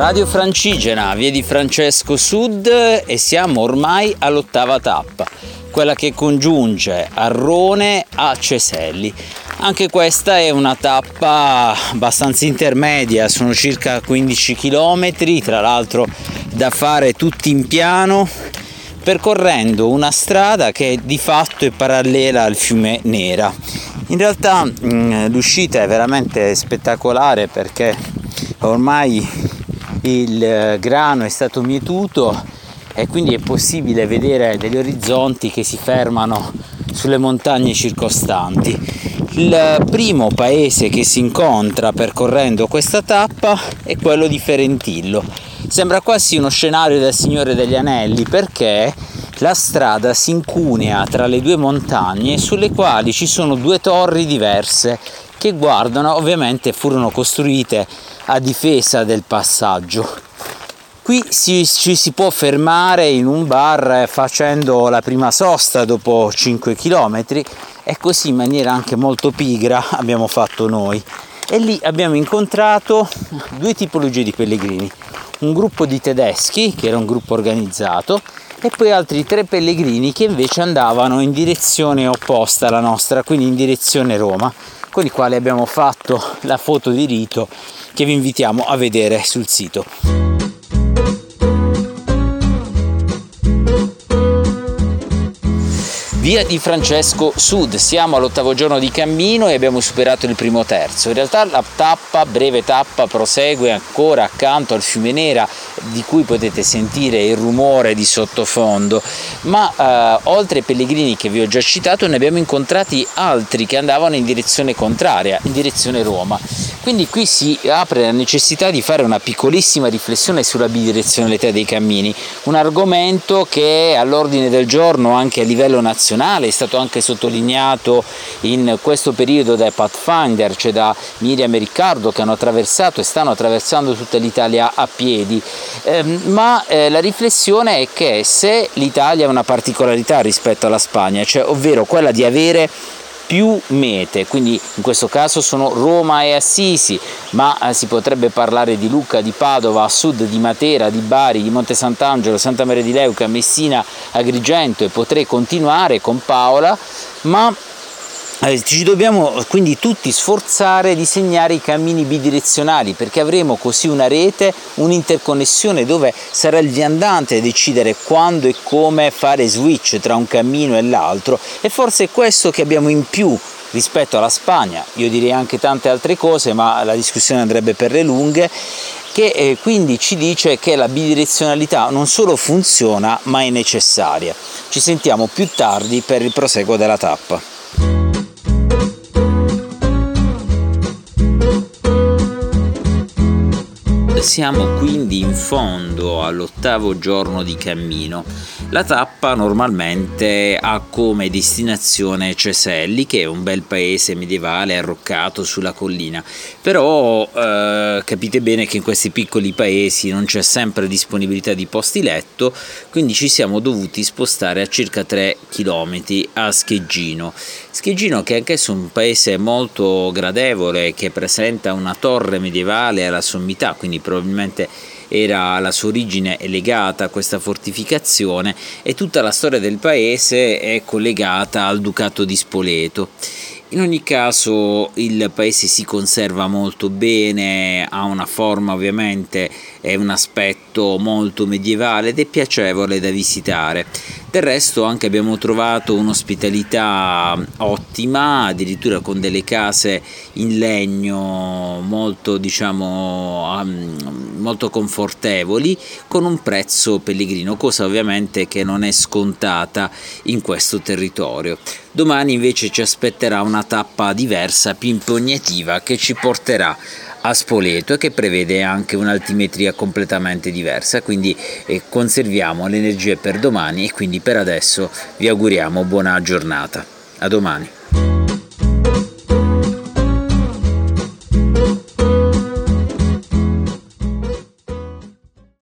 Radio Francigena, via di Francesco Sud e siamo ormai all'ottava tappa, quella che congiunge Arrone a Ceselli. Anche questa è una tappa abbastanza intermedia, sono circa 15 km, tra l'altro da fare tutti in piano, percorrendo una strada che di fatto è parallela al fiume Nera. In realtà mm, l'uscita è veramente spettacolare perché ormai il grano è stato mietuto e quindi è possibile vedere degli orizzonti che si fermano sulle montagne circostanti. Il primo paese che si incontra percorrendo questa tappa è quello di Ferentillo. Sembra quasi uno scenario del Signore degli Anelli perché la strada si incunea tra le due montagne sulle quali ci sono due torri diverse che guardano, ovviamente furono costruite a difesa del passaggio. Qui si, ci si può fermare in un bar facendo la prima sosta dopo 5 km e così in maniera anche molto pigra abbiamo fatto noi. E lì abbiamo incontrato due tipologie di pellegrini, un gruppo di tedeschi che era un gruppo organizzato e poi altri tre pellegrini che invece andavano in direzione opposta alla nostra, quindi in direzione Roma, con i quali abbiamo fatto la foto di rito che vi invitiamo a vedere sul sito. Via di Francesco Sud, siamo all'ottavo giorno di cammino e abbiamo superato il primo terzo. In realtà la tappa, breve tappa, prosegue ancora accanto al fiume Nera di cui potete sentire il rumore di sottofondo, ma eh, oltre ai pellegrini che vi ho già citato ne abbiamo incontrati altri che andavano in direzione contraria, in direzione Roma. Quindi qui si apre la necessità di fare una piccolissima riflessione sulla bidirezionalità dei cammini, un argomento che è all'ordine del giorno anche a livello nazionale, è stato anche sottolineato in questo periodo dai Pathfinder, cioè da Miriam e Riccardo che hanno attraversato e stanno attraversando tutta l'Italia a piedi, eh, ma eh, la riflessione è che se l'Italia ha una particolarità rispetto alla Spagna, cioè ovvero quella di avere più mete, quindi in questo caso sono Roma e Assisi, ma eh, si potrebbe parlare di Lucca, di Padova, a sud di Matera, di Bari, di Monte Sant'Angelo, Santa Maria di Leuca, Messina, Agrigento e potrei continuare con Paola, ma ci dobbiamo quindi tutti sforzare di segnare i cammini bidirezionali perché avremo così una rete, un'interconnessione dove sarà il viandante a decidere quando e come fare switch tra un cammino e l'altro e forse è questo che abbiamo in più rispetto alla Spagna, io direi anche tante altre cose ma la discussione andrebbe per le lunghe che eh, quindi ci dice che la bidirezionalità non solo funziona ma è necessaria. Ci sentiamo più tardi per il proseguo della tappa. Siamo quindi in fondo all'ottavo giorno di cammino. La tappa normalmente ha come destinazione Ceselli, che è un bel paese medievale arroccato sulla collina, però eh, capite bene che in questi piccoli paesi non c'è sempre disponibilità di posti letto, quindi ci siamo dovuti spostare a circa 3 km a Scheggino. Scheggino che è anch'esso un paese molto gradevole che presenta una torre medievale alla sommità, quindi probabilmente era la sua origine è legata a questa fortificazione e tutta la storia del paese è collegata al ducato di Spoleto. In ogni caso il paese si conserva molto bene, ha una forma ovviamente e un aspetto molto medievale ed è piacevole da visitare. Del resto anche abbiamo trovato un'ospitalità ottima, addirittura con delle case in legno molto, diciamo, molto confortevoli, con un prezzo pellegrino, cosa ovviamente che non è scontata in questo territorio. Domani invece ci aspetterà una tappa diversa, più impegnativa, che ci porterà a Spoleto che prevede anche un'altimetria completamente diversa, quindi eh, conserviamo le energie per domani e quindi per adesso vi auguriamo buona giornata. A domani.